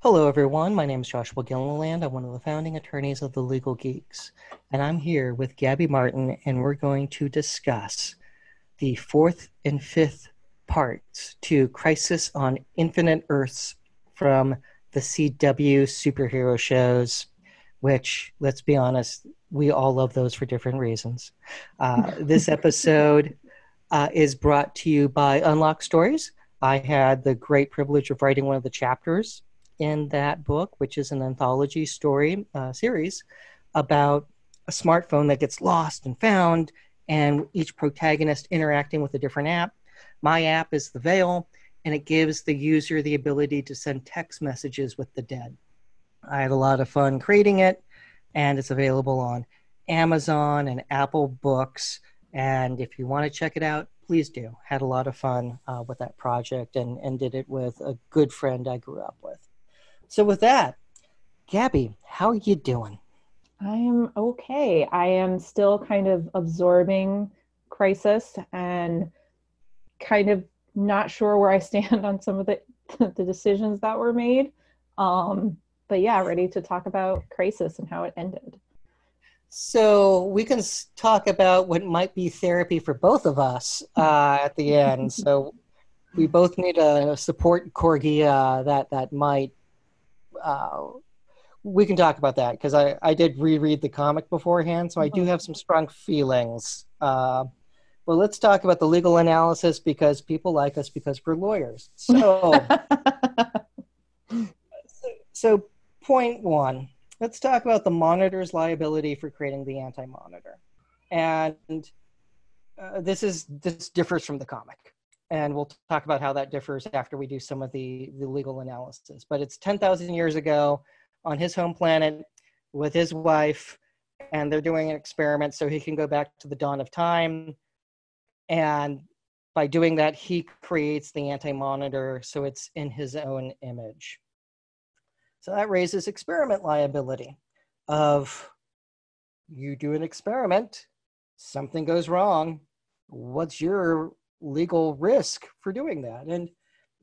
Hello, everyone. My name is Joshua Gilliland. I'm one of the founding attorneys of the Legal Geeks, and I'm here with Gabby Martin, and we're going to discuss the fourth and fifth parts to Crisis on Infinite Earths from the CW superhero shows, which, let's be honest, we all love those for different reasons. Uh, this episode uh, is brought to you by Unlocked Stories. I had the great privilege of writing one of the chapters in that book, which is an anthology story uh, series about a smartphone that gets lost and found, and each protagonist interacting with a different app. My app is the Veil, and it gives the user the ability to send text messages with the dead. I had a lot of fun creating it, and it's available on Amazon and Apple Books. And if you want to check it out, please do. Had a lot of fun uh, with that project and, and did it with a good friend I grew up with. So, with that, Gabby, how are you doing? I am okay. I am still kind of absorbing crisis and kind of not sure where I stand on some of the the decisions that were made. Um, but yeah, ready to talk about crisis and how it ended. So we can talk about what might be therapy for both of us uh, at the end. so we both need a support corgi uh, that that might. Uh, we can talk about that because I, I did reread the comic beforehand, so I do mm-hmm. have some strong feelings. Uh, but let's talk about the legal analysis because people like us because we're lawyers. So, so, so point one let's talk about the monitor's liability for creating the anti-monitor. And uh, this is this differs from the comic. And we'll talk about how that differs after we do some of the, the legal analysis. But it's 10,000 years ago on his home planet with his wife, and they're doing an experiment so he can go back to the dawn of time. And by doing that, he creates the anti monitor so it's in his own image. So that raises experiment liability of you do an experiment, something goes wrong. What's your legal risk for doing that? And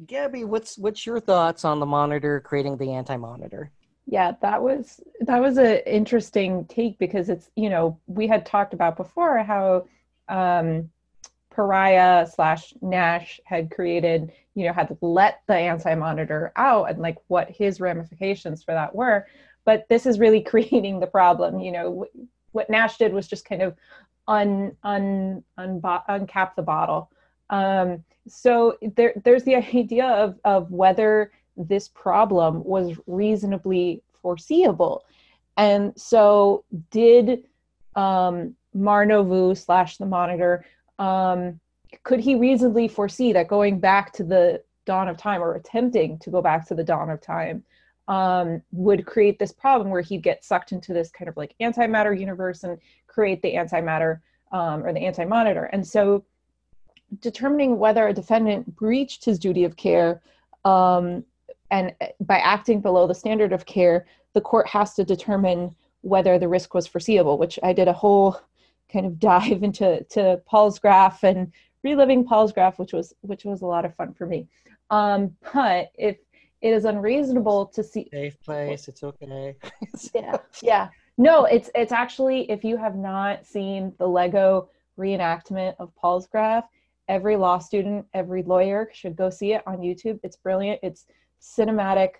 Gabby, what's what's your thoughts on the monitor creating the anti-monitor? Yeah, that was that was an interesting take because it's you know we had talked about before how um, Pariah slash Nash had created, you know, had let the anti-monitor out and like what his ramifications for that were. But this is really creating the problem. You know, what Nash did was just kind of un un, un uncap the bottle. Um, so there there's the idea of of whether this problem was reasonably foreseeable. And so did um, Mar-Novu slash the monitor um, could he reasonably foresee that going back to the dawn of time or attempting to go back to the dawn of time um, would create this problem where he'd get sucked into this kind of like antimatter universe and create the antimatter um, or the anti-monitor. And so determining whether a defendant breached his duty of care um, and by acting below the standard of care, the court has to determine whether the risk was foreseeable, which I did a whole kind of dive into to graph and reliving Palsgraf, which was which was a lot of fun for me. Um, but if it is unreasonable to see safe place, it's okay. yeah, yeah. No, it's it's actually if you have not seen the Lego reenactment of Palsgraf, every law student, every lawyer should go see it on YouTube. It's brilliant. It's cinematic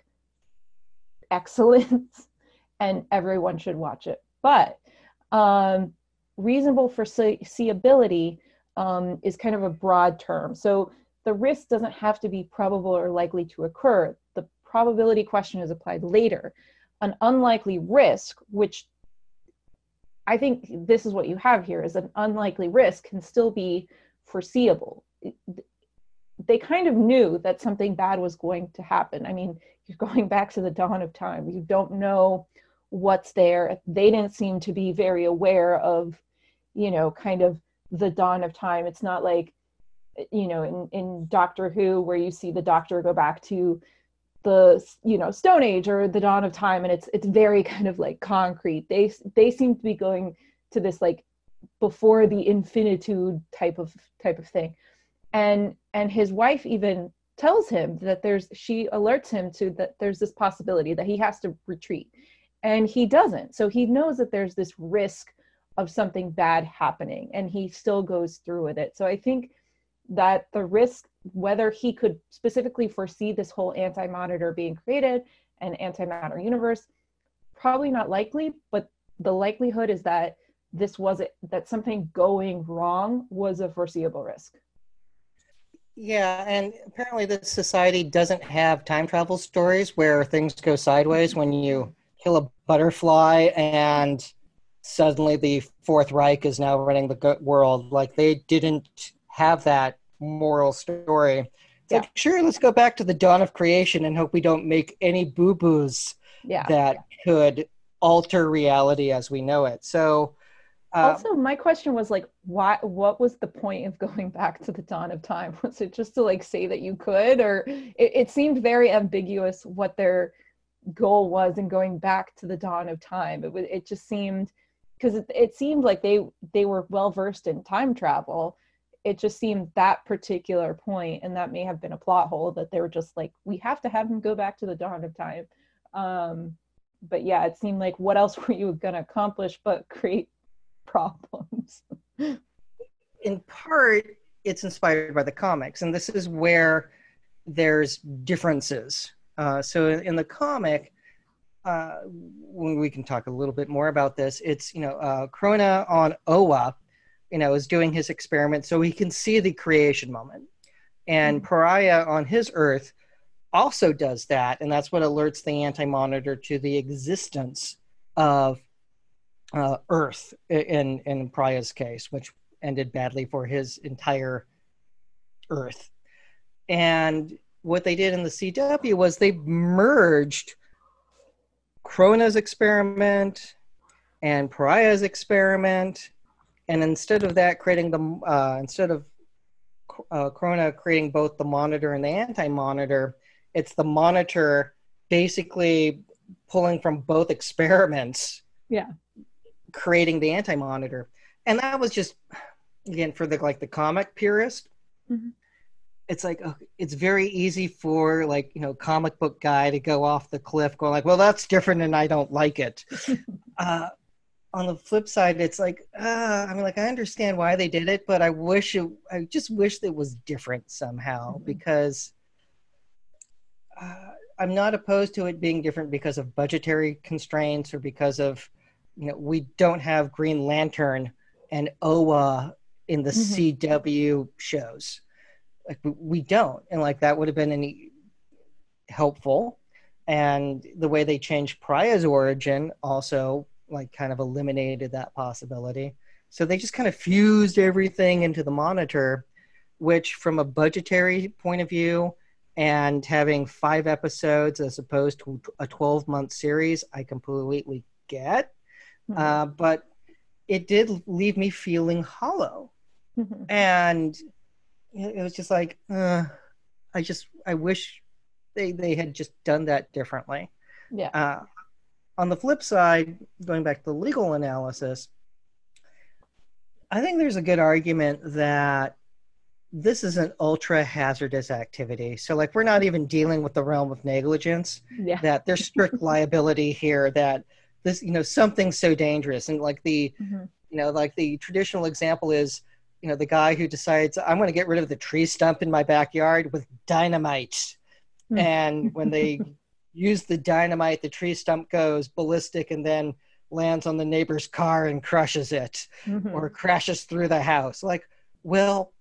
excellence, and everyone should watch it. But um, reasonable foreseeability um, is kind of a broad term. So the risk doesn't have to be probable or likely to occur. The probability question is applied later. An unlikely risk, which I think this is what you have here, is an unlikely risk can still be foreseeable. They kind of knew that something bad was going to happen. I mean, you're going back to the dawn of time. You don't know what's there. They didn't seem to be very aware of you know kind of the dawn of time it's not like you know in in doctor who where you see the doctor go back to the you know stone age or the dawn of time and it's it's very kind of like concrete they they seem to be going to this like before the infinitude type of type of thing. And and his wife even tells him that there's she alerts him to that there's this possibility that he has to retreat. And he doesn't. So he knows that there's this risk of something bad happening and he still goes through with it. So i think that the risk whether he could specifically foresee this whole anti-monitor being created and antimatter universe probably not likely but the likelihood is that this was it that something going wrong was a foreseeable risk yeah, and apparently this society doesn't have time travel stories where things go sideways when you kill a butterfly and suddenly the Fourth Reich is now running the world. Like they didn't have that moral story. Yeah. like, sure, let's go back to the dawn of creation and hope we don't make any boo boos yeah. that could alter reality as we know it. So uh, also, my question was like, why? What was the point of going back to the dawn of time? Was it just to like say that you could, or it, it seemed very ambiguous what their goal was in going back to the dawn of time. It was. It just seemed because it, it seemed like they they were well versed in time travel. It just seemed that particular point, and that may have been a plot hole that they were just like, we have to have them go back to the dawn of time. Um, but yeah, it seemed like what else were you going to accomplish but create problems. in part, it's inspired by the comics, and this is where there's differences. Uh, so in the comic, uh, when we can talk a little bit more about this, it's you know uh, Krona on Oa, you know, is doing his experiment so he can see the creation moment, and mm-hmm. Pariah on his Earth also does that, and that's what alerts the Anti Monitor to the existence of uh, Earth in in Pariah's case, which ended badly for his entire Earth. And what they did in the CW was they merged Krona's experiment and Pariah's experiment, and instead of that, creating the uh, instead of uh, Krona creating both the monitor and the anti-monitor, it's the monitor basically pulling from both experiments. Yeah creating the anti-monitor and that was just again for the like the comic purist mm-hmm. it's like uh, it's very easy for like you know comic book guy to go off the cliff going like well that's different and i don't like it uh, on the flip side it's like uh, i mean like i understand why they did it but i wish it i just wish it was different somehow mm-hmm. because uh, i'm not opposed to it being different because of budgetary constraints or because of you know we don't have Green Lantern and Oa in the mm-hmm. CW shows. Like we don't, and like that would have been any helpful. And the way they changed Pariah's origin also like kind of eliminated that possibility. So they just kind of fused everything into the monitor, which from a budgetary point of view and having five episodes as opposed to a 12 month series, I completely get. Mm-hmm. Uh, but it did leave me feeling hollow. Mm-hmm. And it was just like, uh, I just, I wish they, they had just done that differently. Yeah. Uh, on the flip side, going back to the legal analysis, I think there's a good argument that this is an ultra hazardous activity. So, like, we're not even dealing with the realm of negligence. Yeah. That there's strict liability here. That this you know something so dangerous and like the mm-hmm. you know like the traditional example is you know the guy who decides i'm going to get rid of the tree stump in my backyard with dynamite mm-hmm. and when they use the dynamite the tree stump goes ballistic and then lands on the neighbor's car and crushes it mm-hmm. or crashes through the house like well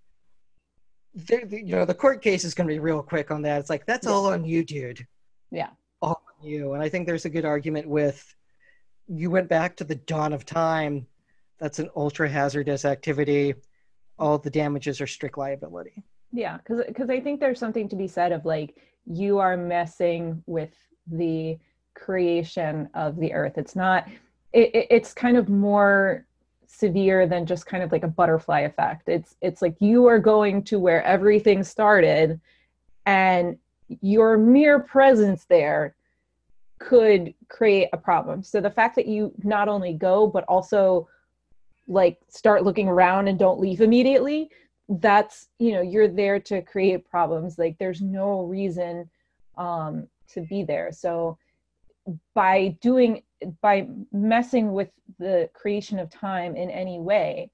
you know the court case is going to be real quick on that it's like that's yeah. all on you dude yeah all on you and i think there's a good argument with you went back to the dawn of time. That's an ultra hazardous activity. All the damages are strict liability. Yeah, because because I think there's something to be said of like you are messing with the creation of the earth. It's not. It, it's kind of more severe than just kind of like a butterfly effect. It's it's like you are going to where everything started, and your mere presence there could create a problem. So the fact that you not only go, but also like start looking around and don't leave immediately, that's you know you're there to create problems like there's no reason um to be there so by doing by messing with the creation of time in any way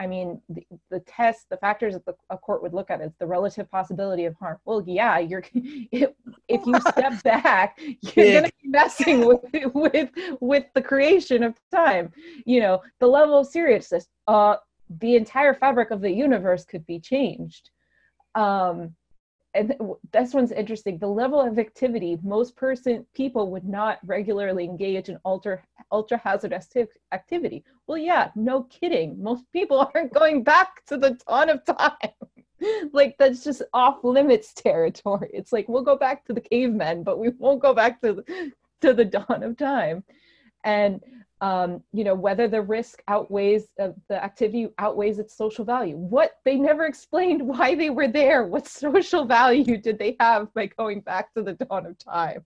i mean the, the test the factors that the, a court would look at is the relative possibility of harm. Well yeah you're if, if you step back you're going to be messing with with with the creation of time. You know the level of seriousness uh the entire fabric of the universe could be changed. Um and this one's interesting. The level of activity most person people would not regularly engage in ultra ultra hazardous activity. Well yeah no kidding. Most people aren't going back to the dawn of time. Like that's just off limits territory. It's like we'll go back to the cavemen but we won't go back to the, to the dawn of time. And um, you know whether the risk outweighs uh, the activity outweighs its social value. What they never explained why they were there. What social value did they have by going back to the dawn of time?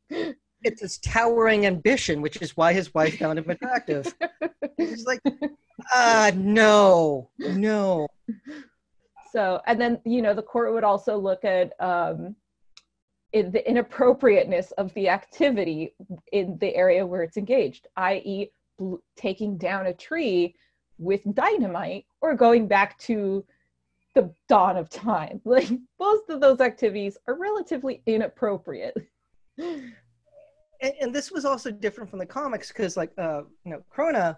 It's his towering ambition which is why his wife found him attractive. He's like uh no no. So and then you know the court would also look at um in the inappropriateness of the activity in the area where it's engaged i.e bl- taking down a tree with dynamite or going back to the dawn of time. Like both of those activities are relatively inappropriate. And, and this was also different from the comics because, like, uh, you know, Krona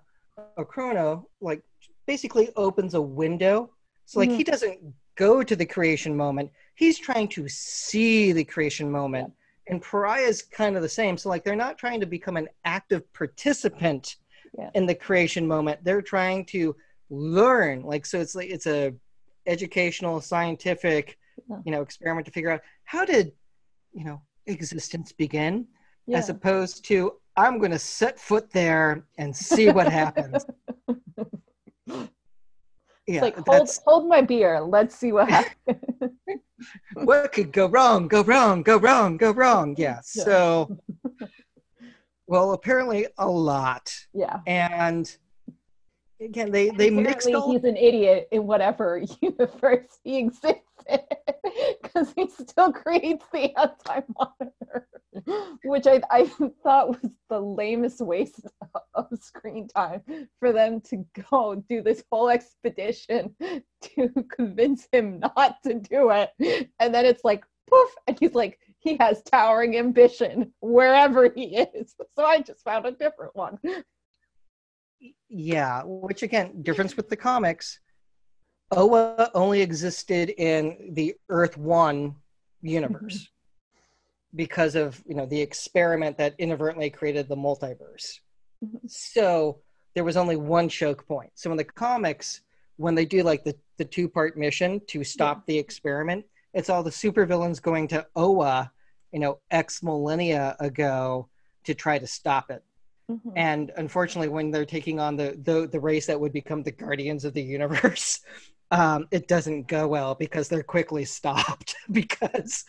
or Chrono, like, basically opens a window. So, like, mm-hmm. he doesn't go to the creation moment. He's trying to see the creation moment. Yeah. And Pariah is kind of the same. So, like, they're not trying to become an active participant yeah. in the creation moment they're trying to learn like so it's like it's a educational scientific yeah. you know experiment to figure out how did you know existence begin yeah. as opposed to i'm going to set foot there and see what happens yeah, like hold hold my beer. Let's see what happens. what could go wrong? Go wrong. Go wrong. Go wrong. Yeah. So well, apparently a lot. Yeah. And again, they they mixed. All... He's an idiot in whatever universe he exists in, because he still creates the anti monitor, which I I thought was the lamest waste of screen time for them to go do this whole expedition to convince him not to do it, and then it's like poof, and he's like he has towering ambition wherever he is. So I just found a different one. Yeah, which again, difference with the comics. Oa only existed in the Earth One universe mm-hmm. because of you know the experiment that inadvertently created the multiverse. Mm-hmm. So there was only one choke point. So in the comics, when they do like the, the two part mission to stop yeah. the experiment, it's all the supervillains going to Oa you know x millennia ago to try to stop it mm-hmm. and unfortunately when they're taking on the, the the race that would become the guardians of the universe um, it doesn't go well because they're quickly stopped because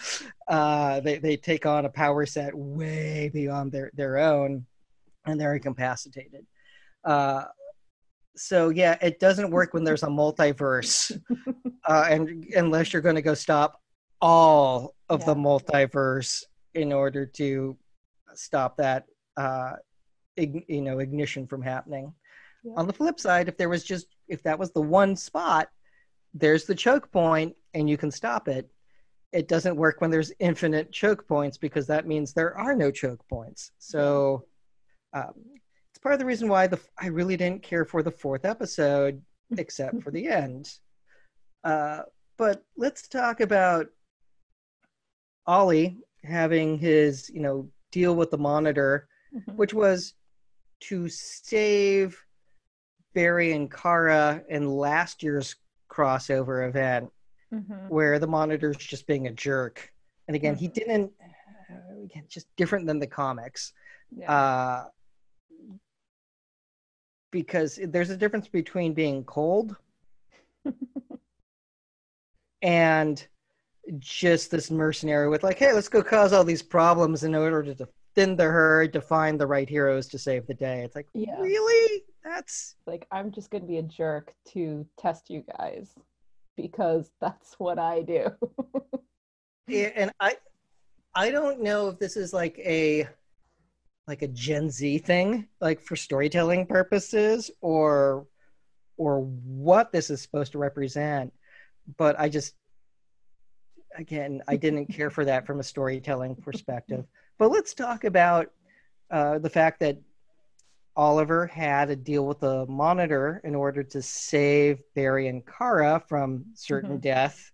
uh, they, they take on a power set way beyond their, their own and they're incapacitated. Uh, so yeah, it doesn't work when there's a multiverse, uh, and unless you're going to go stop all of yeah. the multiverse in order to stop that uh, ig- you know ignition from happening. Yeah. On the flip side, if there was just if that was the one spot, there's the choke point and you can stop it. It doesn't work when there's infinite choke points because that means there are no choke points. So um, it's part of the reason why the I really didn't care for the fourth episode except for the end. Uh, but let's talk about Ollie having his, you know, deal with the monitor, mm-hmm. which was to save Barry and Kara in last year's crossover event, mm-hmm. where the monitor's just being a jerk. And again, mm-hmm. he didn't. Uh, again, just different than the comics. Yeah. Uh, because there's a difference between being cold and just this mercenary with like, hey, let's go cause all these problems in order to thin the herd to find the right heroes to save the day. It's like, yeah. really? That's like I'm just gonna be a jerk to test you guys. because that's what I do. yeah, and I I don't know if this is like a like a Gen Z thing, like for storytelling purposes, or or what this is supposed to represent. But I just again, I didn't care for that from a storytelling perspective. But let's talk about uh, the fact that Oliver had to deal with the monitor in order to save Barry and Kara from certain mm-hmm. death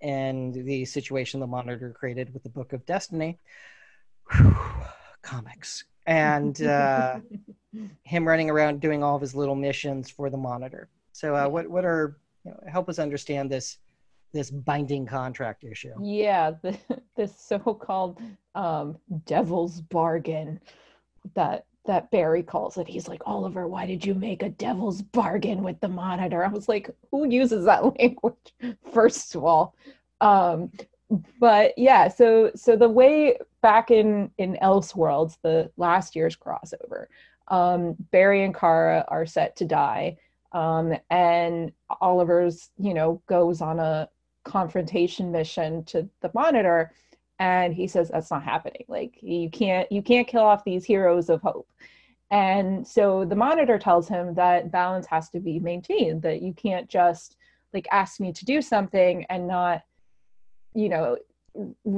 and the situation the monitor created with the Book of Destiny. Whew, comics. And uh, him running around doing all of his little missions for the monitor. So, uh, what, what are, you know, help us understand this this binding contract issue. Yeah, the, this so-called um, devil's bargain that that Barry calls it. He's like, Oliver, why did you make a devil's bargain with the monitor? I was like, who uses that language? First of all. Um, but yeah, so so the way back in in Elseworlds, the last year's crossover, um, Barry and Kara are set to die. Um, and Oliver's, you know, goes on a confrontation mission to the monitor and he says that's not happening. Like you can't you can't kill off these heroes of hope. And so the monitor tells him that balance has to be maintained that you can't just like ask me to do something and not you know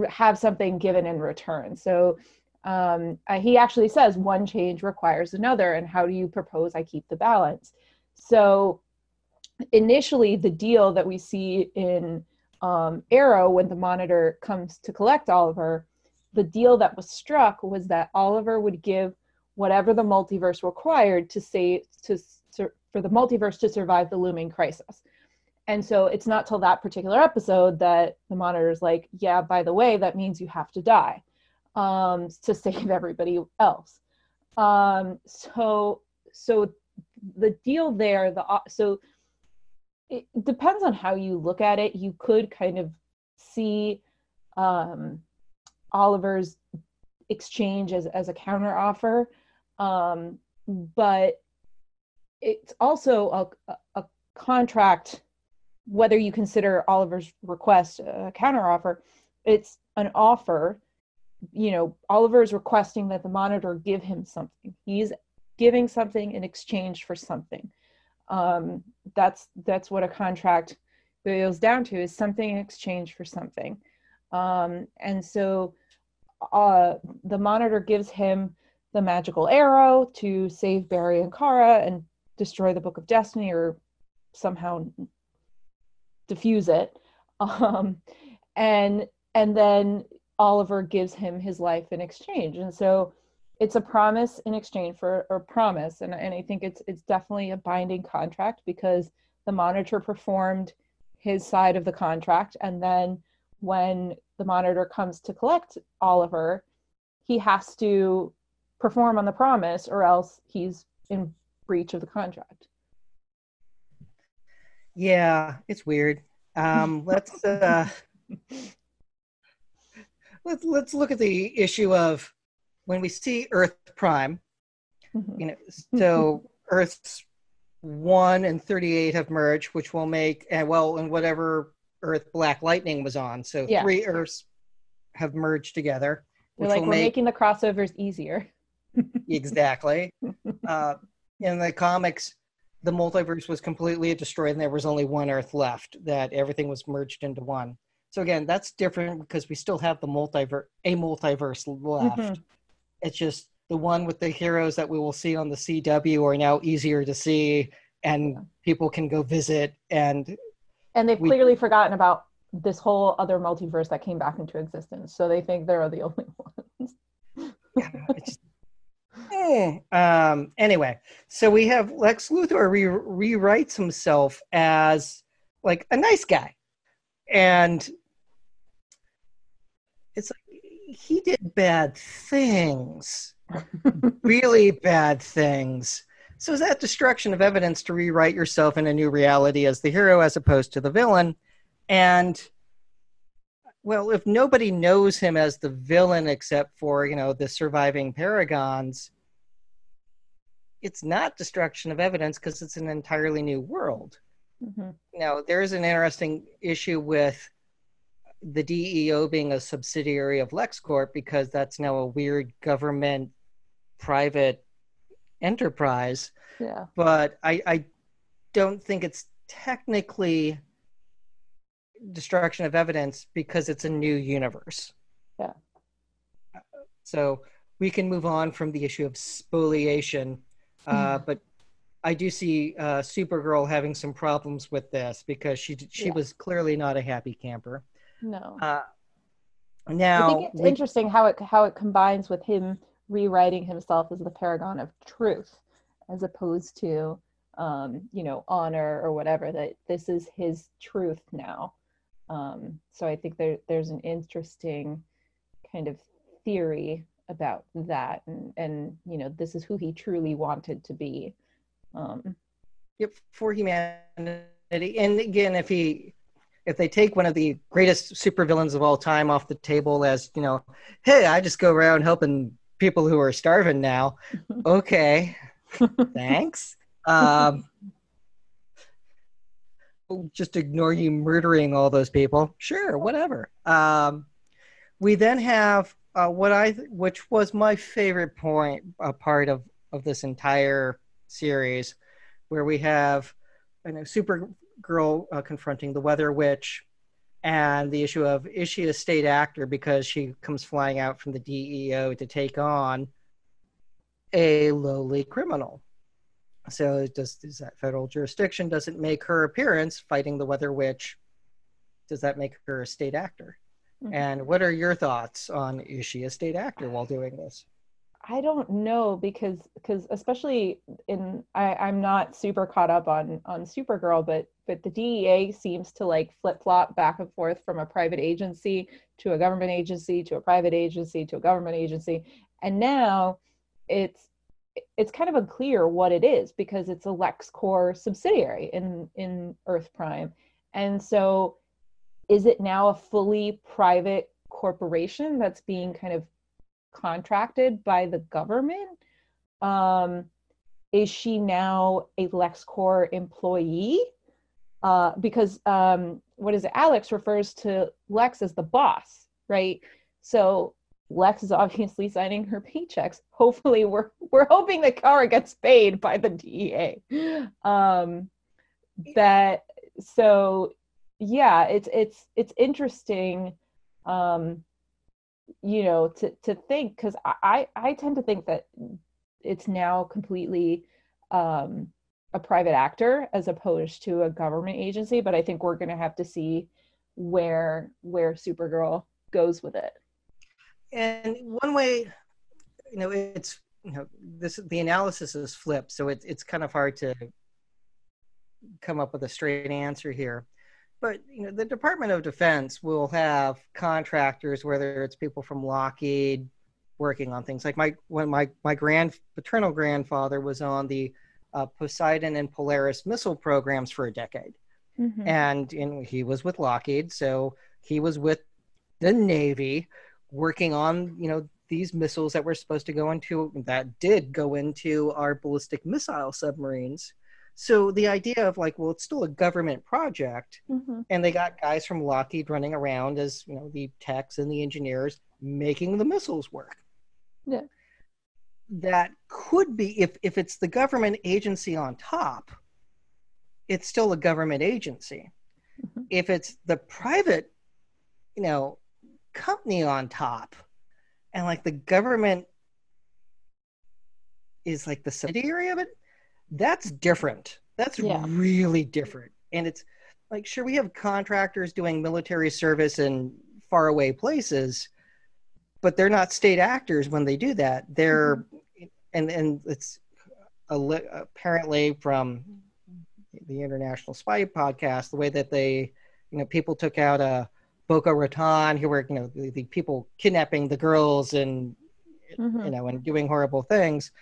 have something given in return. So um, uh, he actually says one change requires another and how do you propose i keep the balance? So initially the deal that we see in um, Arrow, when the monitor comes to collect Oliver, the deal that was struck was that Oliver would give whatever the multiverse required to say to, for the multiverse to survive the looming crisis. And so it's not till that particular episode that the monitor's like, yeah, by the way, that means you have to die um, to save everybody else. Um, so so the deal there, the so it depends on how you look at it. You could kind of see um, Oliver's exchange as, as a counter offer, um, but it's also a, a contract, whether you consider Oliver's request a counter offer, it's an offer. You know, Oliver is requesting that the monitor give him something. He's giving something in exchange for something um, that's that's what a contract boils down to is something in exchange for something. Um, and so uh, the monitor gives him the magical arrow to save barry and kara and destroy the book of destiny or somehow diffuse it. Um, and and then oliver gives him his life in exchange. And so it's a promise in exchange for a promise and, and i think it's it's definitely a binding contract because the monitor performed his side of the contract and then when the monitor comes to collect oliver he has to perform on the promise or else he's in breach of the contract. Yeah it's weird. Um let's uh let's let's look at the issue of when we see Earth Prime, mm-hmm. you know, so Earth's one and 38 have merged, which will make, and well, and whatever Earth Black Lightning was on. So yeah. three Earths have merged together. They're like, we're make, making the crossovers easier. exactly. Uh, in the comics, the multiverse was completely destroyed and there was only one Earth left, that everything was merged into one. So again, that's different because we still have the multiverse, a multiverse left. Mm-hmm. It's just the one with the heroes that we will see on the CW are now easier to see, and people can go visit. And and they've we, clearly forgotten about this whole other multiverse that came back into existence. So they think they're the only ones. yeah, just, eh. um, anyway, so we have Lex Luthor re- rewrites himself as like a nice guy, and it's like he did bad things, really bad things. So is that destruction of evidence to rewrite yourself in a new reality as the hero as opposed to the villain? And well, if nobody knows him as the villain except for, you know, the surviving paragons, it's not destruction of evidence because it's an entirely new world. Mm-hmm. Now, there is an interesting issue with the DEO being a subsidiary of LexCorp because that's now a weird government private enterprise. Yeah. But I, I don't think it's technically destruction of evidence because it's a new universe. Yeah. So we can move on from the issue of spoliation, uh, mm. but I do see uh, Supergirl having some problems with this because she she yeah. was clearly not a happy camper. No. Uh, now, I think it's we, interesting how it how it combines with him rewriting himself as the paragon of truth, as opposed to um, you know honor or whatever. That this is his truth now. Um, so I think there there's an interesting kind of theory about that, and and you know this is who he truly wanted to be. Um, yep, for humanity. And again, if he if they take one of the greatest supervillains of all time off the table as you know, hey, I just go around helping people who are starving now. okay, thanks. Um, just ignore you murdering all those people. Sure, whatever. Um, we then have uh, what I, which was my favorite point, a part of of this entire series, where we have, you know, Supergirl uh, confronting the Weather Witch, and the issue of is she a state actor because she comes flying out from the DEO to take on a lowly criminal. So does does that federal jurisdiction doesn't make her appearance fighting the Weather Witch? Does that make her a state actor? Mm-hmm. And what are your thoughts on is she a state actor while doing this? I don't know because because especially in I, I'm not super caught up on on Supergirl, but but the DEA seems to like flip flop back and forth from a private agency to a government agency to a private agency to a government agency, and now it's it's kind of unclear what it is because it's a LexCorp subsidiary in in Earth Prime, and so is it now a fully private corporation that's being kind of contracted by the government? Um, is she now a LexCorp employee? Uh, because um, what is it? Alex refers to Lex as the boss, right? So Lex is obviously signing her paychecks. Hopefully, we're we're hoping that Kara gets paid by the DEA. Um, that so yeah, it's it's it's interesting. Um, you know to to think because I I tend to think that it's now completely um, a private actor as opposed to a government agency. But I think we're going to have to see where where Supergirl goes with it. And one way, you know, it's you know this the analysis is flipped, so it's it's kind of hard to come up with a straight answer here but you know the department of defense will have contractors whether it's people from lockheed working on things. Like my when my my grand paternal grandfather was on the uh, poseidon and polaris missile programs for a decade. Mm-hmm. and in, he was with lockheed so he was with the navy working on you know these missiles that were supposed to go into that did go into our ballistic missile submarines so the idea of like, well, it's still a government project, mm-hmm. and they got guys from Lockheed running around as you know the techs and the engineers making the missiles work. Yeah, that could be if if it's the government agency on top, it's still a government agency. Mm-hmm. If it's the private, you know, company on top, and like the government is like the subsidiary of it, that's different. That's yeah. really different. And it's like, sure, we have contractors doing military service in faraway places, but they're not state actors when they do that. They're, mm-hmm. and, and it's a, apparently from the International Spy podcast, the way that they, you know, people took out a uh, Boko Raton, who were, you know, the, the people kidnapping the girls and, mm-hmm. you know, and doing horrible things,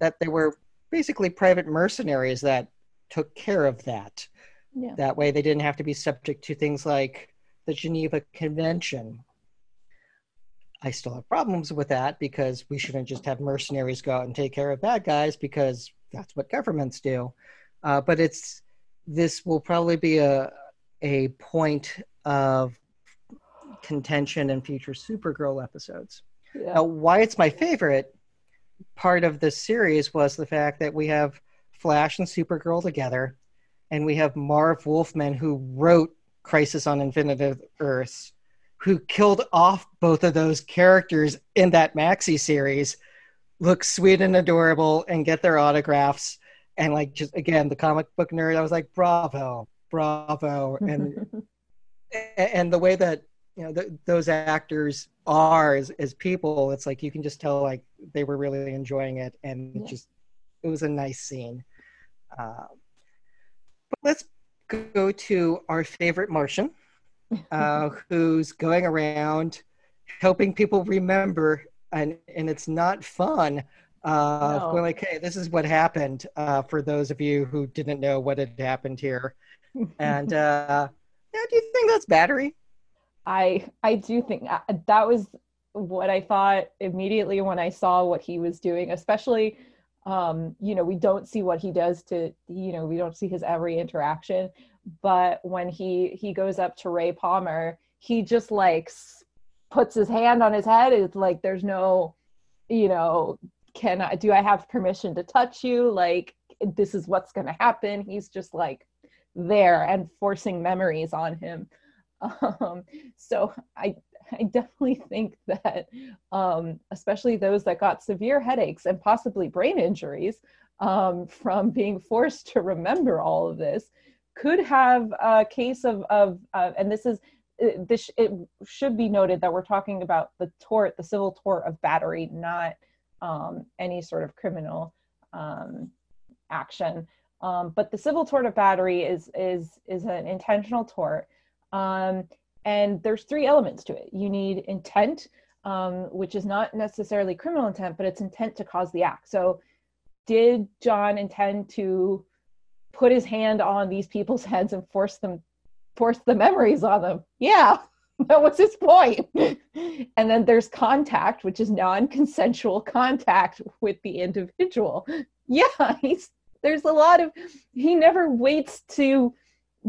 that they were basically private mercenaries that took care of that. Yeah. That way, they didn't have to be subject to things like the Geneva Convention. I still have problems with that because we shouldn't just have mercenaries go out and take care of bad guys because that's what governments do. Uh, but it's this will probably be a a point of contention in future Supergirl episodes. Yeah. Now, why it's my favorite part of this series was the fact that we have Flash and Supergirl together, and we have Marv Wolfman who wrote Crisis on Infinite Earths, who killed off both of those characters in that maxi series, look sweet and adorable, and get their autographs. And like just again, the comic book nerd, I was like, bravo, bravo, and and the way that you know th- those actors are as, as people, it's like you can just tell like they were really enjoying it, and it Yeah. just it was a nice scene. Uh, but let's go to our favorite Martian, uh, who's going around helping people remember, and and it's not fun. Uh, No. Going like, hey, this is what happened. Uh, for those of you who didn't know what had happened here, and uh, yeah, do you think that's battery? I I do think uh, that was what I thought immediately when I saw what he was doing, especially um, you know, we don't see what he does to you know, we don't see his every interaction, but when he he goes up to Ray Palmer, he just like puts his hand on his head. It's like there's no, you know, can I do I have permission to touch you? Like this is what's going to happen. He's just like there and forcing memories on him. Um, so I I definitely think that um, especially those that got severe headaches and possibly brain injuries um, from being forced to remember all of this could have a case of of uh, and this is this it should be noted that we're talking about the tort the civil tort of battery not um, any sort of criminal um, action. Um, but the civil tort of battery is is is an intentional tort um, and there's three elements to it. You need intent um, which is not necessarily criminal intent but it's intent to cause the act. So did john intend to put his hand on these people's heads and force them force the memories on them? Yeah that was his point. And then there's contact which is non-consensual contact with the individual. Yeah he's there's a lot of he never waits to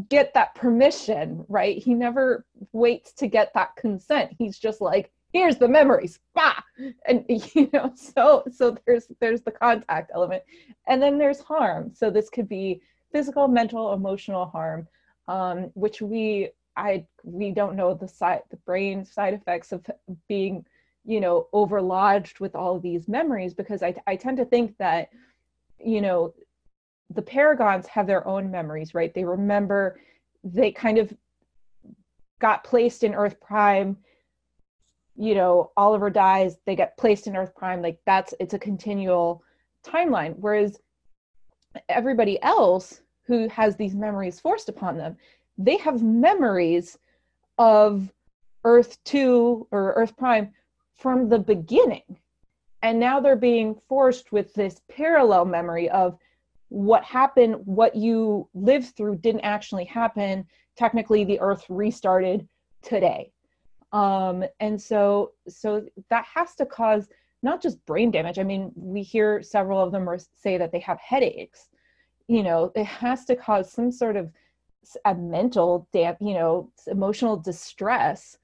get that permission right? He never waits to get that consent. He's just like here's the memories. Bah! and you know so so there's there's the contact element. And then there's harm. So this could be physical mental emotional harm um, which we i we don't know the side the brain side effects of being you know overlodged with all these memories because i i tend to think that you know the paragons have their own memories right? They remember they kind of got placed in earth prime. You know oliver dies they get placed in earth prime like that's it's a continual timeline whereas everybody else who has these memories forced upon them they have memories of earth 2 or earth prime from the beginning. And now they're being forced with this parallel memory of what happened what you lived through didn't actually happen. Technically the earth restarted today. Um and so so that has to cause not just brain damage. I mean we hear several of them say that they have headaches. You know it has to cause some sort of a mental dam you know emotional distress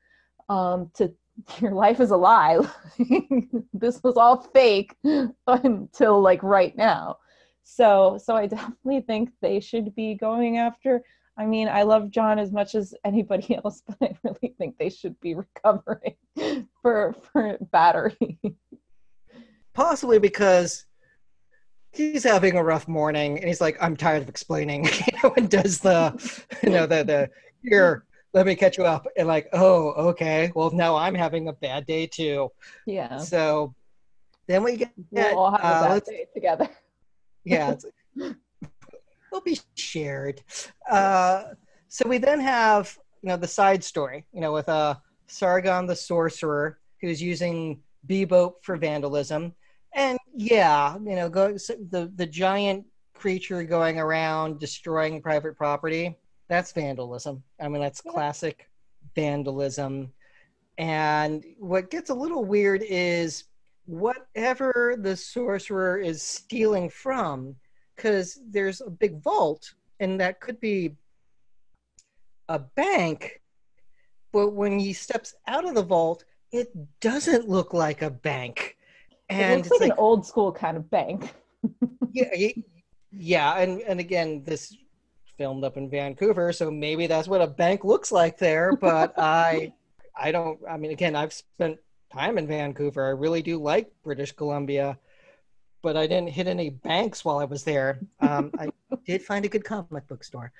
um to your life is a lie. This was all fake until like right now so so i definitely think they should be going after i mean i love john as much as anybody else but i really think they should be recovering for for battery Possibly because he's having a rough morning and he's like, I'm tired of explaining, you know, and does the, you know, the, the, here, let me catch you up. And like, oh, okay. Well, now I'm having a bad day too. yeah So then we get, we'll all have a uh, bad day together yeah, it's, they'll be shared. Uh, so we then have, you know, the side story, you know, with uh, Sargon the sorcerer who's using Beebo for vandalism. And yeah, you know, go, so the, the giant creature going around destroying private property, that's vandalism. I mean, that's Yeah. classic vandalism. And what gets a little weird is whatever the sorcerer is stealing from, because there's a big vault and that could be a bank, but when he steps out of the vault, it doesn't look like a bank. And it looks like, like, an old school kind of bank. yeah, yeah, and and again, this filmed up in Vancouver, so maybe that's what a bank looks like there. But I, I don't. I mean, again, I've spent time in Vancouver. I really do like British Columbia, but I didn't hit any banks while I was there. Um, I did find a good comic book store.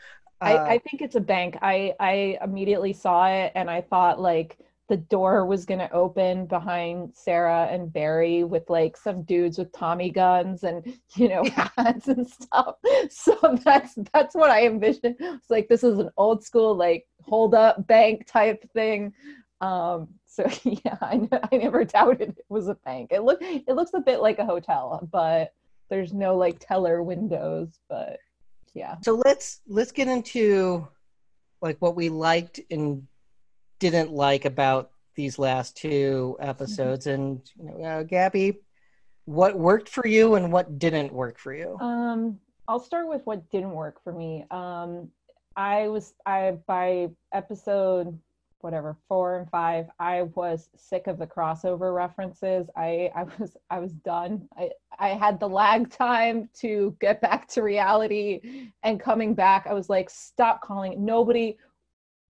Uh, I, I think it's a bank. I I immediately saw it and I thought like the door was going to open behind Sarah and Barry with like some dudes with Tommy guns and you know hats and stuff. So that's that's what I envisioned. It's like this is an old school like hold up bank type thing. Um, so yeah, I, I never doubted it was a bank. It look it looks a bit like a hotel, but there's no like teller windows. But yeah. So let's let's get into like what we liked and didn't like about these last two episodes mm-hmm. and you know, uh, gabby what worked for you and what didn't work for you um i'll start with what didn't work for me um i was i by episode whatever four and five i was sick of the crossover references. I i was i was done. I i had the lag time to get back to reality and coming back. I was like stop calling. It nobody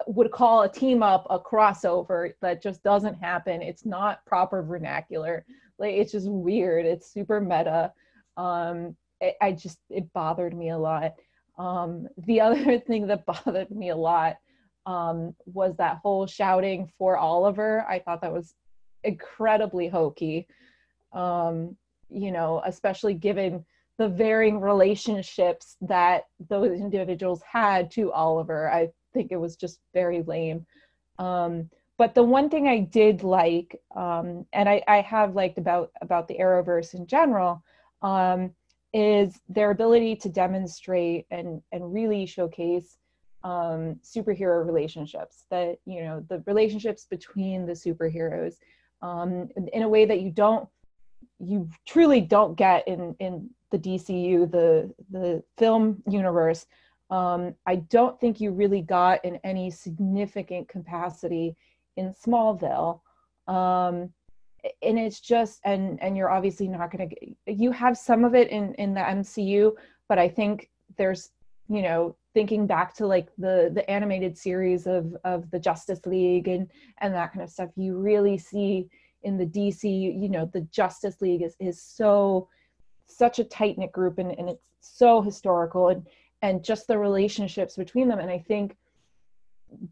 would call a team up a crossover. That just doesn't happen. It's not proper vernacular. Like it's just weird. It's super meta. Um it, i just it bothered me a lot. Um the other thing that bothered me a lot um was that whole shouting for oliver i thought that was incredibly hokey um you know especially given the varying relationships that those individuals had to oliver i think it was just very lame. Um, but the one thing I did like, um, and I, I, have liked about about the Arrowverse in general, um, is their ability to demonstrate and and really showcase um, superhero relationships. That you know the relationships between the superheroes um, in, a way that you don't, you truly don't get in in the DCU, the the film universe um, I don't think you really got in any significant capacity in Smallville. Um, and it's just and and you're obviously not going to you have some of it in in the MCU, but I think there's you know thinking back to like the the animated series of of the Justice League and and that kind of stuff, you really see in the DC, you know, the Justice League is is so such a tight knit group and, and it's so historical and and just the relationships between them. And I think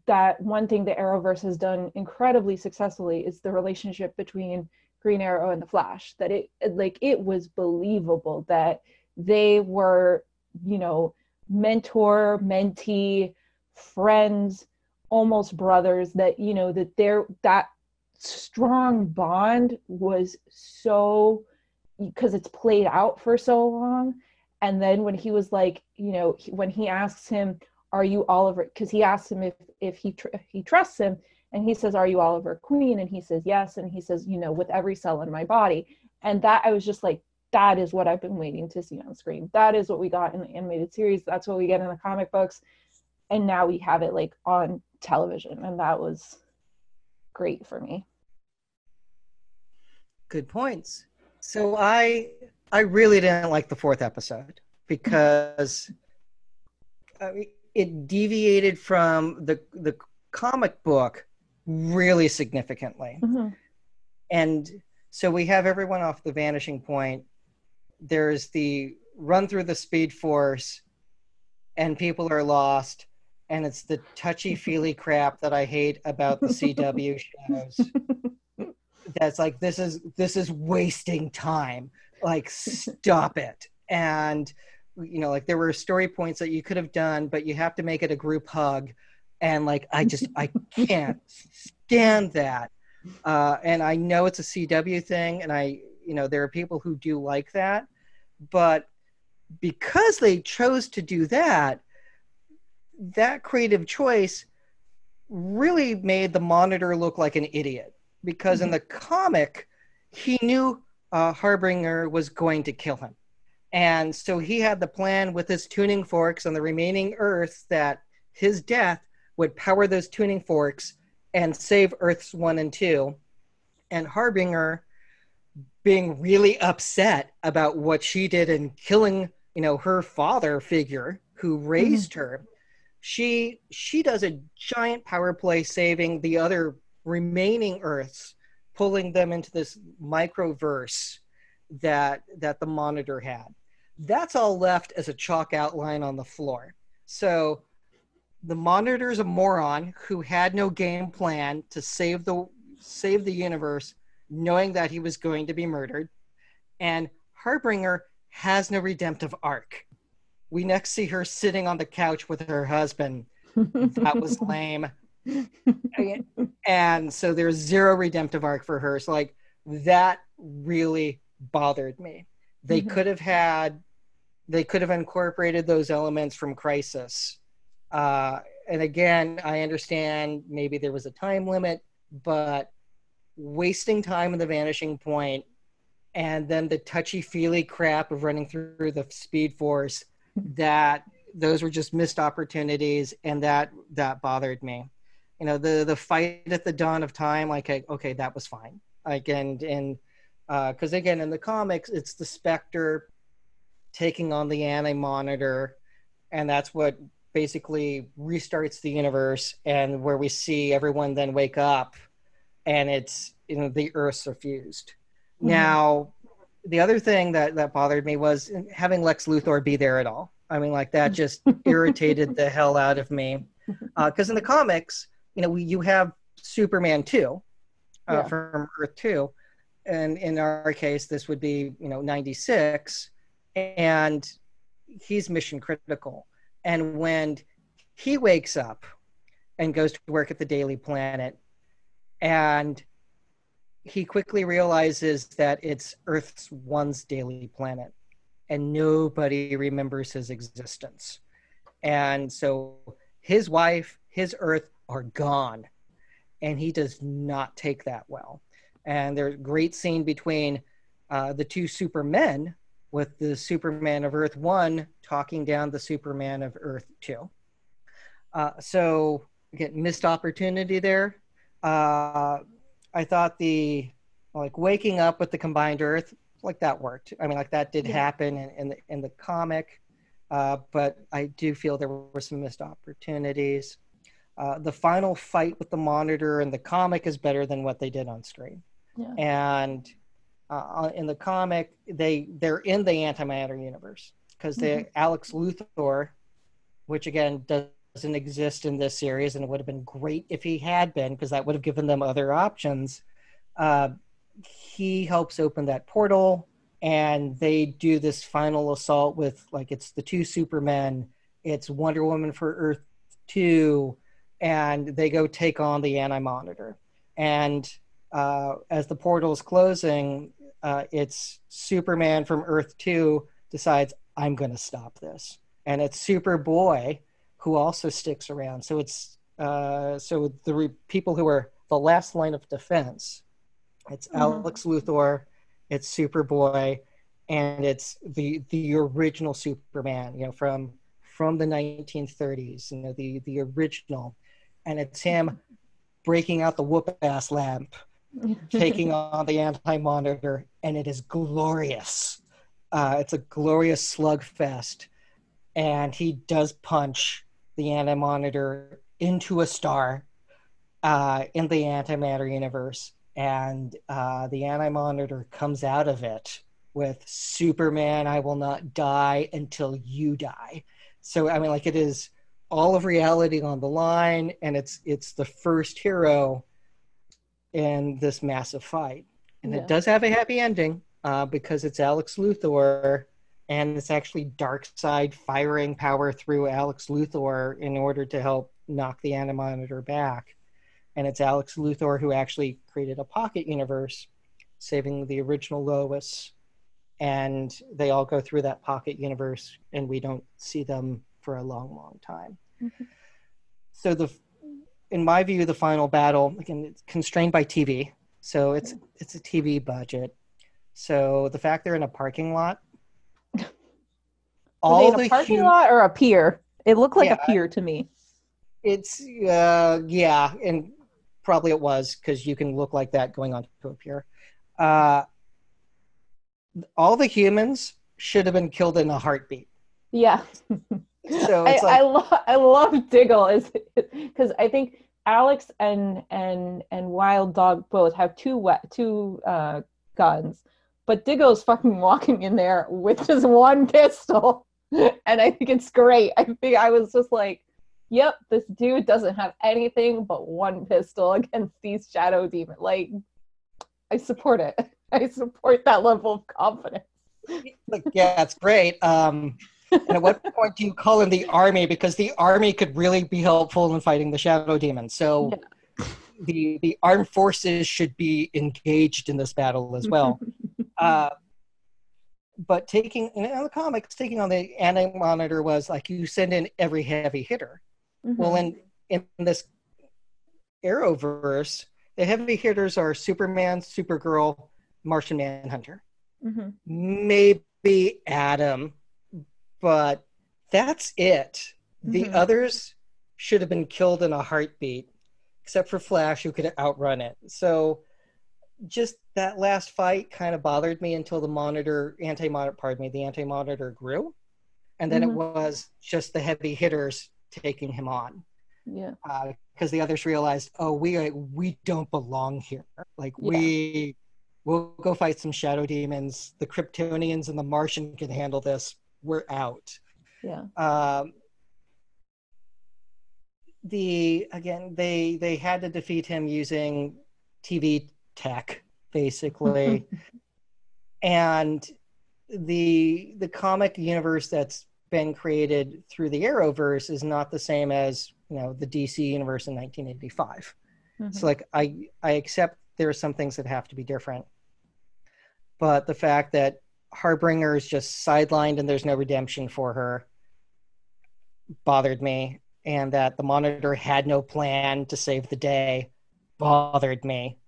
that one thing the Arrowverse has done incredibly successfully is the relationship between Green Arrow and the Flash. That it like it was believable that they were, you know, mentor, mentee, friends, almost brothers. That you know that there that strong bond was so because it's played out for so long. And then when he was like you know when he asks him are you oliver? Because he asks him if if he tr- if he trusts him. And he says are you oliver queen? And he says yes. And he says you know with every cell in my body. And that i was just like that is what i've been waiting to see on screen that is what we got in the animated series that's what we get in the comic books and now we have it like on television and that was great for me good points so i I really didn't like the fourth episode because I mean, it deviated from the the comic book really significantly. Mm-hmm. And so we have everyone off the vanishing point. There's the run through the speed force and people are lost and it's the touchy feely crap that I hate about the CW shows. That's like this is this is wasting time. Like stop it. And you know like there were story points that you could have done but you have to make it a group hug. And like i just i can't stand that. Uh, and i know it's a cw thing and i you know there are people who do like that but because they chose to do that that creative choice really made the monitor look like an idiot because mm-hmm. in the comic he knew uh, Harbinger was going to kill him. And so he had the plan with his tuning forks on the remaining earth that his death would power those tuning forks and save Earths one and two. And Harbinger, being really upset about what she did in killing, you know, her father figure who raised mm-hmm. her, she she does a giant power play saving the other remaining Earths, pulling them into this microverse that that the monitor had. That's all left as a chalk outline on the floor. So the monitor's a moron who had no game plan to save the save the universe, knowing that he was going to be murdered. And Harbinger has no redemptive arc. We next see her sitting on the couch with her husband. that was lame. and so there's zero redemptive arc for her. So like that really bothered me. They mm-hmm. could have had they could have incorporated those elements from Crisis. Uh, and again, I understand maybe there was a time limit, but wasting time in the vanishing point and then the touchy feely crap of running through the speed force that those were just missed opportunities and that that bothered me. You know the the fight at the dawn of time like okay that was fine. Like and and because uh, again in the comics it's the spectre taking on the anti-monitor and that's what basically restarts the universe and where we see everyone then wake up and it's you know the earths are fused mm-hmm. now the other thing that that bothered me was having lex luthor be there at all i mean like that just irritated the hell out of me because uh, in the comics you know we, you have superman 2 uh, yeah. from earth 2 and in our case this would be you know 96 and he's mission critical and when he wakes up and goes to work at the daily planet and he quickly realizes that it's earth's one's daily planet and nobody remembers his existence and so his wife his earth are gone and he does not take that well and there's a great scene between uh, the two supermen with the Superman of Earth 1 talking down the Superman of Earth 2. Uh, so, again, missed opportunity there. Uh, I thought the, like, waking up with the combined Earth, like, that worked. I mean, like, that did happen in, in, the, in the comic, uh, but I do feel there were some missed opportunities. Uh, the final fight with the monitor in the comic is better than what they did on screen. Yeah. And uh, in the comic, they they're in the antimatter universe because the mm-hmm. Alex Luthor, which again doesn't exist in this series, and it would have been great if he had been because that would have given them other options. Uh, he helps open that portal, and they do this final assault with like it's the two Supermen, it's Wonder Woman for Earth two, and they go take on the Anti Monitor, and uh, as the portal is closing, uh, it's Superman from Earth 2 decides, I'm going to stop this. And it's Superboy who also sticks around. So it's uh, so the re- people who are the last line of defense, it's mm-hmm. Alex Luthor, it's Superboy, and it's the the original Superman, you know, from from the 1930s, you know, the the original, and it's him breaking out the whoop ass lamp taking on the anti monitor, and it is glorious. Uh, it's a glorious slugfest. And he does punch the anti monitor into a star uh, in the antimatter universe. And uh, the anti monitor comes out of it with Superman, I will not die until you die. So, I mean, like, it is all of reality on the line, and it's it's the first hero in this massive fight. And yeah. it does have a happy ending uh, because it's Alex Luthor and it's actually Darkseid firing power through Alex Luthor in order to help knock the Anti-Monitor back. And it's Alex Luthor who actually created a pocket universe, saving the original Lois. And they all go through that pocket universe, and we don't see them for a long, long time. Mm-hmm. So the in my view, the final battle again it's constrained by TV, so it's it's a TV budget. So the fact they're in a parking lot all the parking hum- lot or a pier. It looked like yeah, a pier to me. It's uh, yeah, and probably it was because you can look like that going onto a pier. Uh, all the humans should have been killed in a heartbeat. Yeah. so I, like, I, lo- I love Diggle is because I think Alex and and and Wild Dog both have two wet two uh, guns, but Diggle's fucking walking in there with just one pistol, and I think it's great. I think I was just like, "Yep, this dude doesn't have anything but one pistol against these shadow demons." Like, I support it. I support that level of confidence. Like, yeah, that's great. Um, and at what point do you call in the army because the army could really be helpful in fighting the shadow demons so yeah. the the armed forces should be engaged in this battle as well uh, but taking in the comics taking on the anti-monitor was like you send in every heavy hitter mm-hmm. well in in this arrowverse the heavy hitters are superman supergirl martian manhunter mm-hmm. maybe adam but that's it. The mm-hmm. others should have been killed in a heartbeat, except for Flash, who could outrun it. So just that last fight kind of bothered me until the monitor, anti monitor, pardon me, the anti monitor grew. And then mm-hmm. it was just the heavy hitters taking him on. Yeah. Because uh, the others realized, oh, we we don't belong here. Like yeah. we we'll go fight some shadow demons. The Kryptonians and the Martian can handle this we're out. Yeah. Um, the again, they they had to defeat him using TV tech, basically, and the the comic universe that's been created through the Arrowverse is not the same as you know the DC universe in 1985. Mm-hmm. So like I I accept there are some things that have to be different, but the fact that Harbinger is just sidelined and there's no redemption for her bothered me. And that the monitor had no plan to save the day bothered me.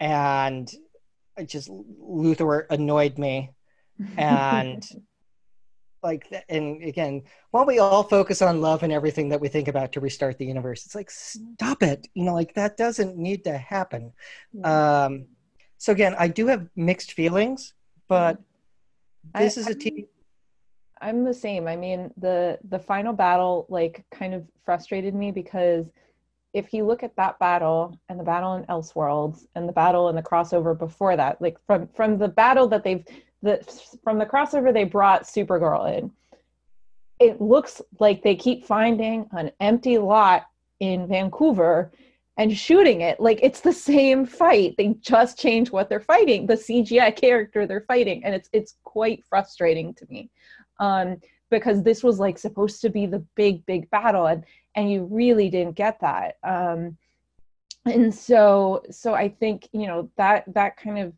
And it just Luthor annoyed me. And like and again, while we all focus on love and everything that we think about to restart the universe, it's like stop it. You know, like that doesn't need to happen. Um so again, I do have mixed feelings, but this I, is a team. I'm the same. I mean, the the final battle like kind of frustrated me because if you look at that battle and the battle in Elseworlds and the battle in the crossover before that, like from from the battle that they've the from the crossover they brought Supergirl in, it looks like they keep finding an empty lot in Vancouver and shooting it. Like it's the same fight. They just change what they're fighting the cgi character they're fighting and it's it's quite frustrating to me um, because this was like supposed to be the big big battle and and you really didn't get that um, and so so i think you know that that kind of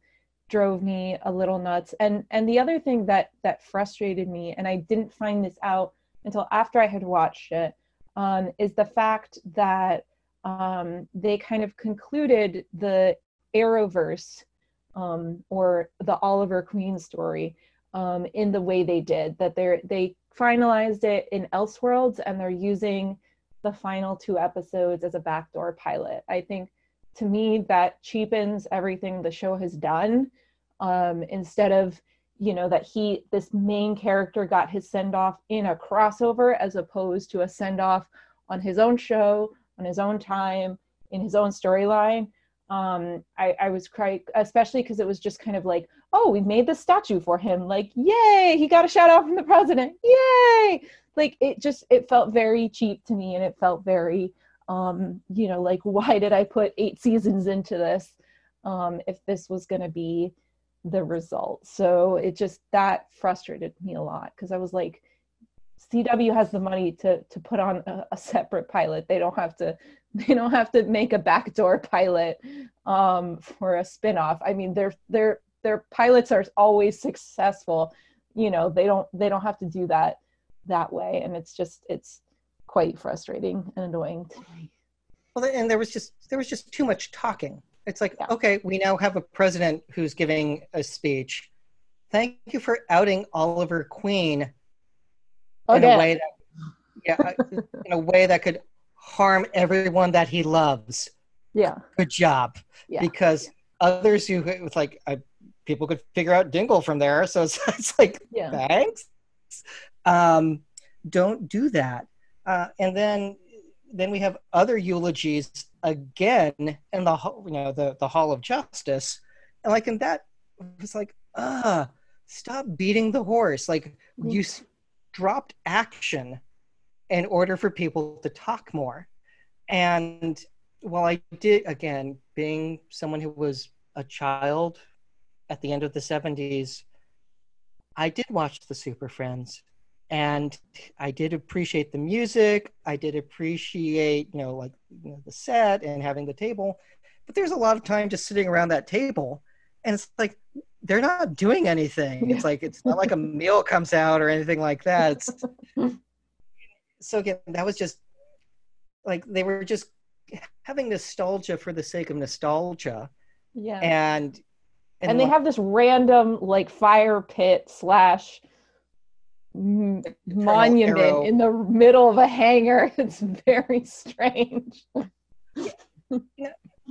drove me a little nuts and and the other thing that that frustrated me and i didn't find this out until after i had watched it um, is the fact that um, they kind of concluded the Arrowverse um, or the Oliver Queen story um, in the way they did. That they they finalized it in Elseworlds and they're using the final two episodes as a backdoor pilot. I think to me that cheapens everything the show has done. Um, instead of you know that he this main character got his send off in a crossover as opposed to a send off on his own show on his own time in his own storyline um, I, I was quite especially because it was just kind of like oh we made the statue for him like yay he got a shout out from the president yay like it just it felt very cheap to me and it felt very um, you know like why did i put eight seasons into this um, if this was going to be the result so it just that frustrated me a lot because i was like CW has the money to to put on a, a, separate pilot. They don't have to they don't have to make a backdoor pilot um, for a spinoff. I mean, their their their pilots are always successful. You know, they don't they don't have to do that that way, and it's just it's quite frustrating and annoying to me. Well, and there was just there was just too much talking. It's like, yeah. okay, we now have a president who's giving a speech. Thank you for outing Oliver Queen in a way that yeah uh, in a way that could harm everyone that he loves Yeah. good job Yeah. because others who it's like I, people could figure out Diggle from there so it's, it's like Yeah. thanks um, don't do that. Uh, and then then we have other eulogies again in the you know the the hall of justice. And like in that it's like ah stop beating the horse. Like you s- dropped action in order for people to talk more. And while i did again being someone who was a child at the end of the 70s i did watch the super friends and i did appreciate the music. I did appreciate you know like you know, the set and having the table. But there's a lot of time just sitting around that table and it's like they're not doing anything. It's like it's not like a meal comes out or anything like that. It's so again that was just like they were just having nostalgia for the sake of nostalgia. Yeah. and and, they like, have this random like fire pit slash Eternal monument arrow. in the middle of a hangar. It's very strange.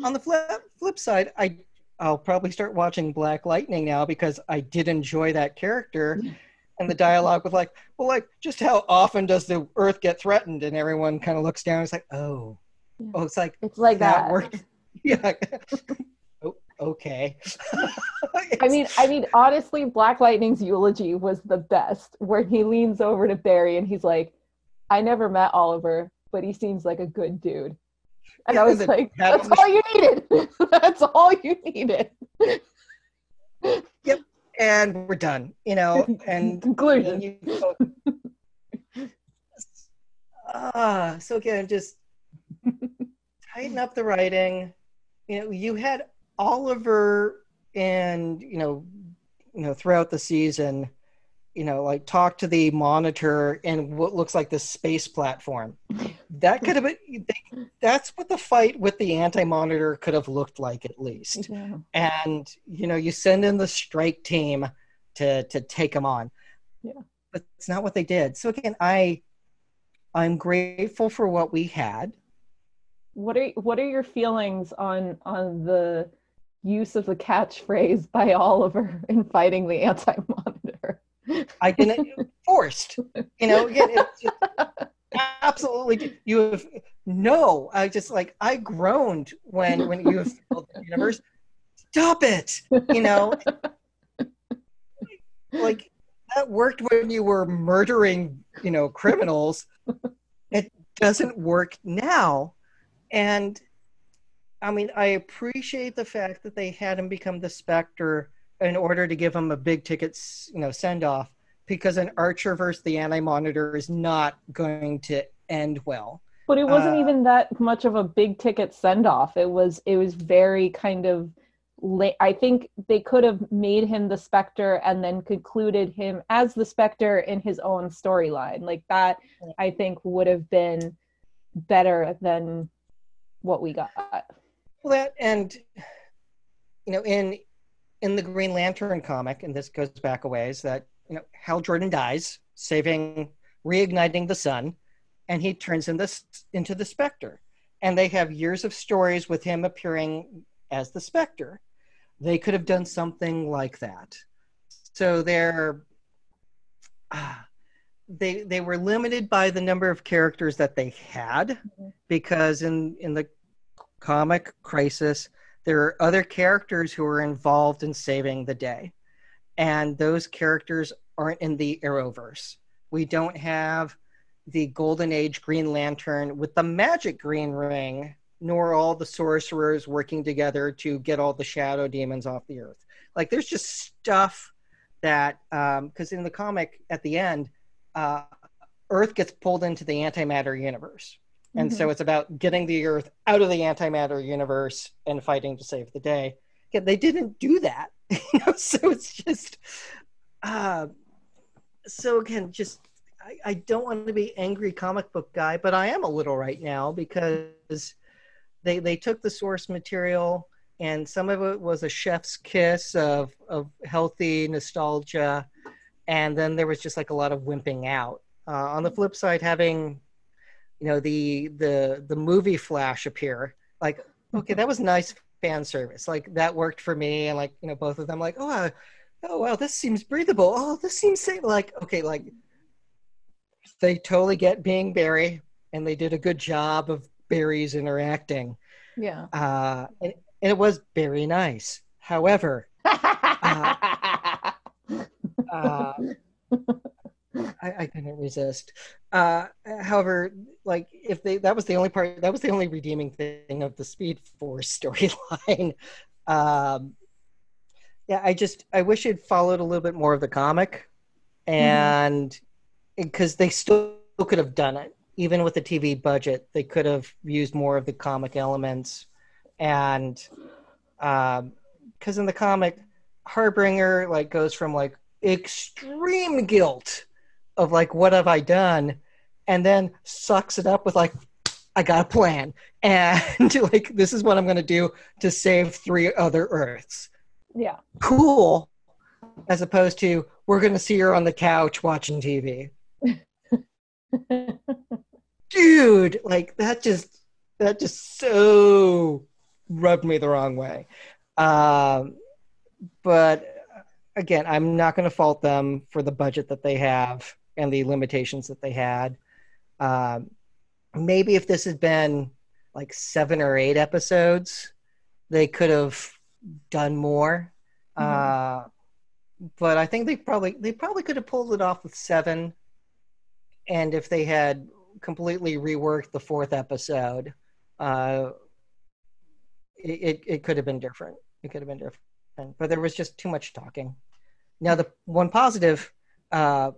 on the flip flip side i i'll probably start watching black lightning now because i did enjoy that character and the dialogue with like well like just how often does the earth get threatened and everyone kind of looks down it's like oh Yeah. oh it's like It's like that that. worked yeah okay I mean, I mean, honestly, Black Lightning's eulogy was the best, where he leans over to Barry and he's like, "I never met Oliver, but he seems like a good dude." And I was like, "That's all you needed. That's all you needed." Yep, and we're done you know and Conclusion. you go, ah so again just tighten up the writing you know you had oliver and you know you know throughout the season you know like talk to the monitor and what looks like this space platform. That could have been that's what the fight with the anti-monitor could have looked like at least. Yeah. and you know you send in the strike team to to take them on. Yeah. but it's not what they did. So again i i'm grateful for what we had. What are what are your feelings on on the use of the catchphrase by Oliver in fighting the anti-monitor? i didn't forced. You know again it's just, absolutely you have no i just like i groaned when when you have filled the universe. Stop it you know? Like that worked when you were murdering you know criminals. It doesn't work now. And i mean i appreciate the fact that they had him become the Spectre in order to give him a big ticket you know send off because an archer versus the anti-monitor is not going to end well But it wasn't Uh, even that much of a big ticket send off. It was it was very kind of late. I think they could have made him the Spectre and then concluded him as the Spectre in his own storyline. Like that, I think would have been better than what we got. Well, that and you know, in in the Green Lantern comic, and this goes back a ways, that you know, Hal Jordan dies, saving, reigniting the sun, and he turns in this into the Spectre, and they have years of stories with him appearing as the Spectre. They could have done something like that. So they're ah, they they were limited by the number of characters that they had because in in the comic crisis. There are other characters who are involved in saving the day and those characters aren't in the arrowverse. We don't have the golden age green lantern with the magic green ring nor all the sorcerers working together to get all the shadow demons off the earth. Like there's just stuff that because in the comic at the end uh, earth gets pulled into the antimatter universe and so it's about getting the earth out of the antimatter universe and fighting to save the day. Yeah, they didn't do that. You know so it's just uh, so again just I, I don't want to be angry comic book guy but i am a little right now because they they took the source material and some of it was a chef's kiss of of healthy nostalgia. And then there was just like a lot of wimping out. Uh, on the flip side, having you know the the the movie Flash appear, like okay, that was nice fan service. Like that worked for me, and like you know both of them, like oh. Uh, oh wow, this seems breathable. Oh, this seems safe. Like, okay, like they totally get being Barry, and they did a good job of Barry's interacting. Yeah. Uh, and, and it was very nice. However, uh, uh, I, I, couldn't resist. Uh, however, like if they that was the only part that was the only redeeming thing of the Speed Force storyline. um, yeah, I just I wish it followed a little bit more of the comic, mm-hmm. and because mm-hmm. they still could have done it even with the TV budget, they could have used more of the comic elements, and because um, in the comic, Harbinger like goes from like extreme guilt of like what have I done, and then sucks it up with like I got a plan, and like this is what I'm going to do to save three other Earths. Yeah. Cool. As opposed to we're going to see her on the couch watching tv dude like that just that just so rubbed me the wrong way. Um, but again i'm not going to fault them for the budget that they have and the limitations that they had um, maybe if this had been like seven or eight episodes they could have done more. Mm-hmm. Uh, but I think they probably they probably could have pulled it off with seven, and if they had completely reworked the fourth episode, uh, it, it, it could have been different. It could have been different, but there was just too much talking. Now the one positive, uh,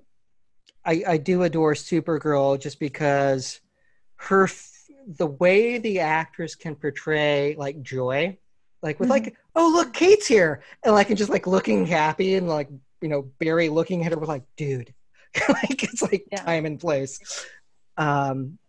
I I do adore Supergirl just because her the way the actress can portray like joy like with mm-hmm. like oh look kate's here! and like and just like looking happy and like you know barry looking at her with like dude. Like it's like yeah. time and place. Um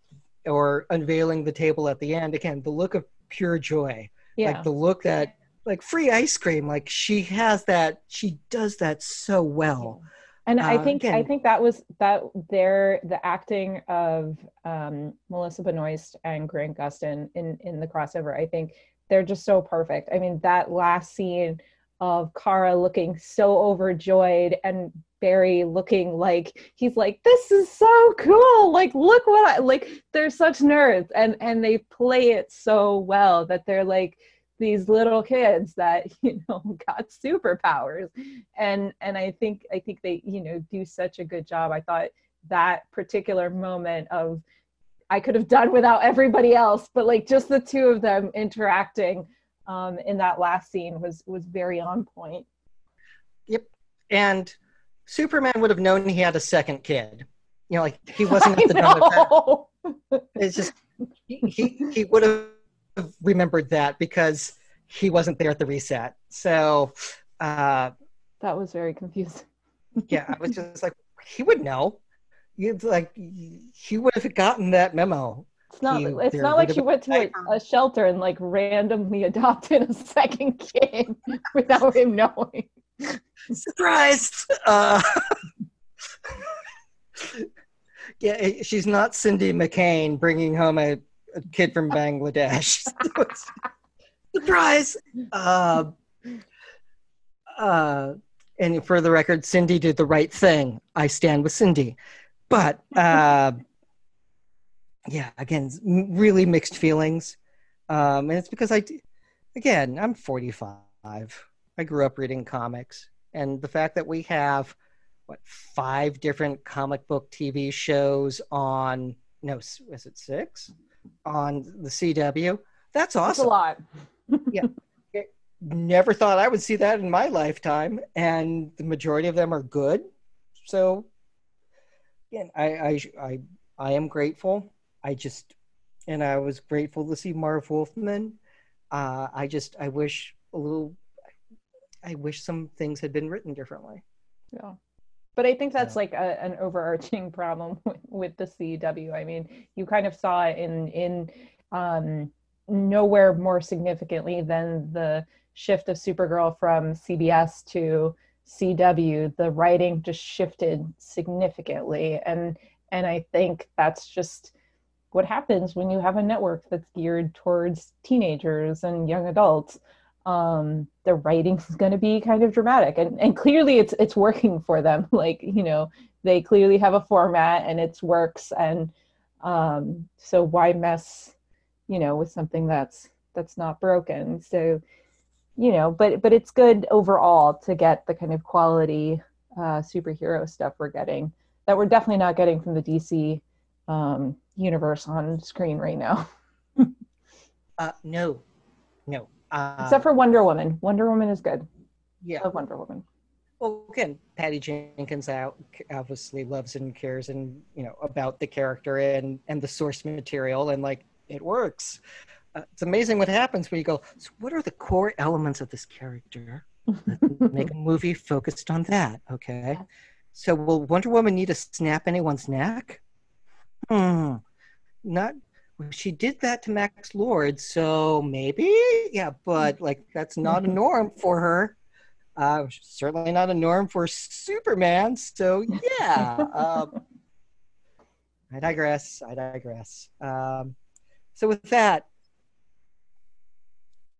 or unveiling the table at the end. Again the look of pure joy. Yeah. like the look that like free ice cream. Like she has that she does that so well and uh, i think again, i think that was that there the acting of um melissa benoist and grant gustin in in the crossover i think they're just so perfect. I mean, that last scene of Kara looking so overjoyed and Barry looking like he's like, this is so cool. Like, look what I like. They're such nerds, and and they play it so well that they're like these little kids that you know got superpowers, and and I think I think they you know do such a good job. I thought that particular moment of I could have done without everybody else, but like just the two of them interacting um, in that last scene was was very on point. Yep, and Superman would have known he had a second kid. You know, like he wasn't at the. It's just he, he he would have remembered that because he wasn't there at the reset. So uh, that was very confusing. yeah, I was just like, he would know it's like he would have gotten that memo. It's not. He, it's not like she went to a, a, shelter and like randomly adopted a second kid without him knowing. Surprise! Uh, yeah, she's not Cindy McCain bringing home a, a kid from Bangladesh. Surprise! Uh, uh, and for the record, Cindy did the right thing. I stand with Cindy but uh, yeah, again, really mixed feelings. Um, and it's because I, again, I'm 45. I grew up reading comics, and the fact that we have what five different comic book TV shows on no, is it six on the CW? That's awesome. That's a lot. yeah. Never thought I would see that in my lifetime, and the majority of them are good. So again, I, I, I, I am grateful. I just, and I was grateful to see Marv Wolfman. Uh, I just, I wish a little, I wish some things had been written differently. Yeah. But I think that's yeah. like a, an overarching problem with, with the CW. I mean, you kind of saw it in, in, um, nowhere more significantly than the shift of Supergirl from CBS to CW, the writing just shifted significantly, and And I think that's just what happens when you have a network that's geared towards teenagers and young adults. Um, the writing's going to be kind of dramatic, and and clearly it's it's working for them. Like you know, they clearly have a format and it works, and um, so why mess, you know, with something that's that's not broken? So you know, but but it's good overall to get the kind of quality uh, superhero stuff we're getting that we're definitely not getting from the DC um, universe on screen right now. uh, no, no. Uh, Except for Wonder Woman. Wonder Woman is good. Yeah. I love Wonder Woman. Well, again, Patty Jenkins out obviously loves and cares and you know about the character and and the source material and like it works. Uh, it's amazing what happens when you go. So, what are the core elements of this character? make a movie focused on that. Okay. So, will Wonder Woman need to snap anyone's neck? Hmm. Not. She did that to Max Lord, so maybe, yeah, but like that's not a norm for her. Uh, certainly not a norm for Superman. So yeah. um, I digress. I digress. Um, so with that,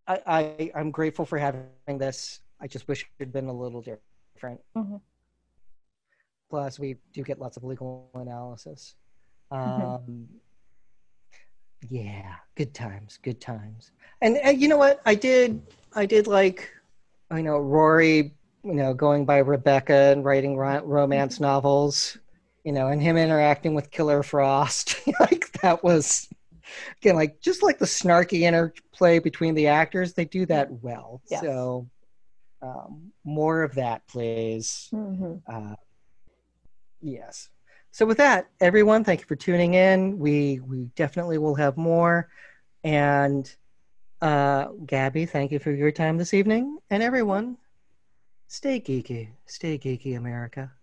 I, I I'm grateful for having this. I just wish it had been a little different. Mm-hmm. Plus, we do get lots of legal analysis. Mm-hmm. Um, mm-hmm. Yeah, good times, good times. And, and you know what? I did, I did like, I know Rory, you know, going by Rebecca and writing ro- romance novels, you know, and him interacting with Killer Frost. like that was again like just like the snarky interplay between the actors. They do that well. Yes. So um, more of that, please. Mm-hmm. Uh, yes. So with that, everyone, thank you for tuning in. We we definitely will have more. And uh, Gabby, thank you for your time this evening. And everyone, stay geeky, stay geeky, America.